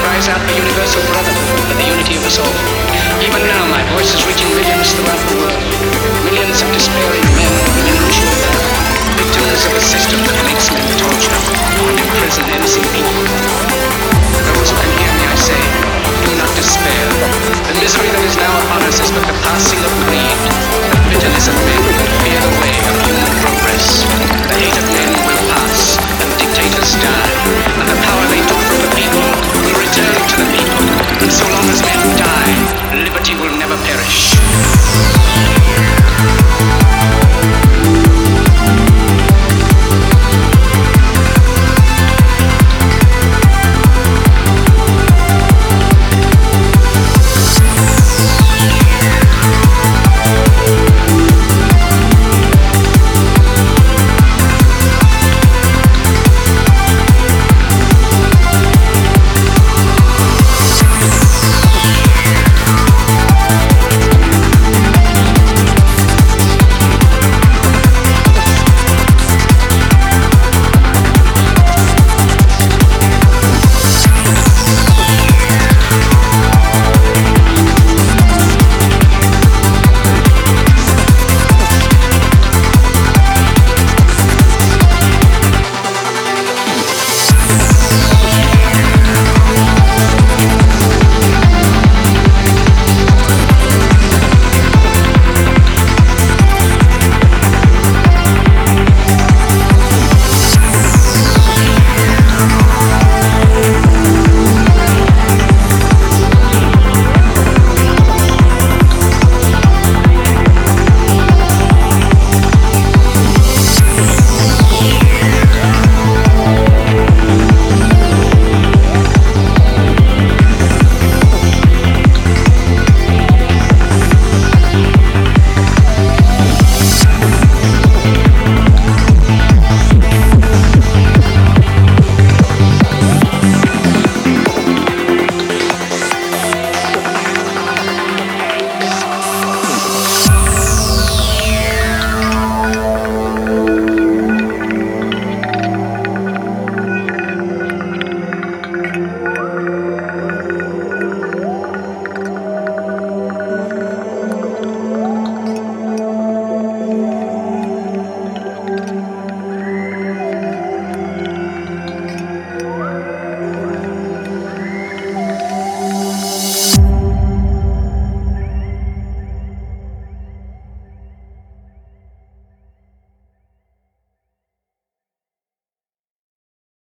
cries out for universal brotherhood and the unity of us all. Even now, my voice is reaching millions throughout the world, millions of despairing men and women children, victims of a system that makes men torture, and imprison innocent people. Those who can hear me, I say, do not despair. The misery that is now upon us is but the passing of greed, the bitterness of men.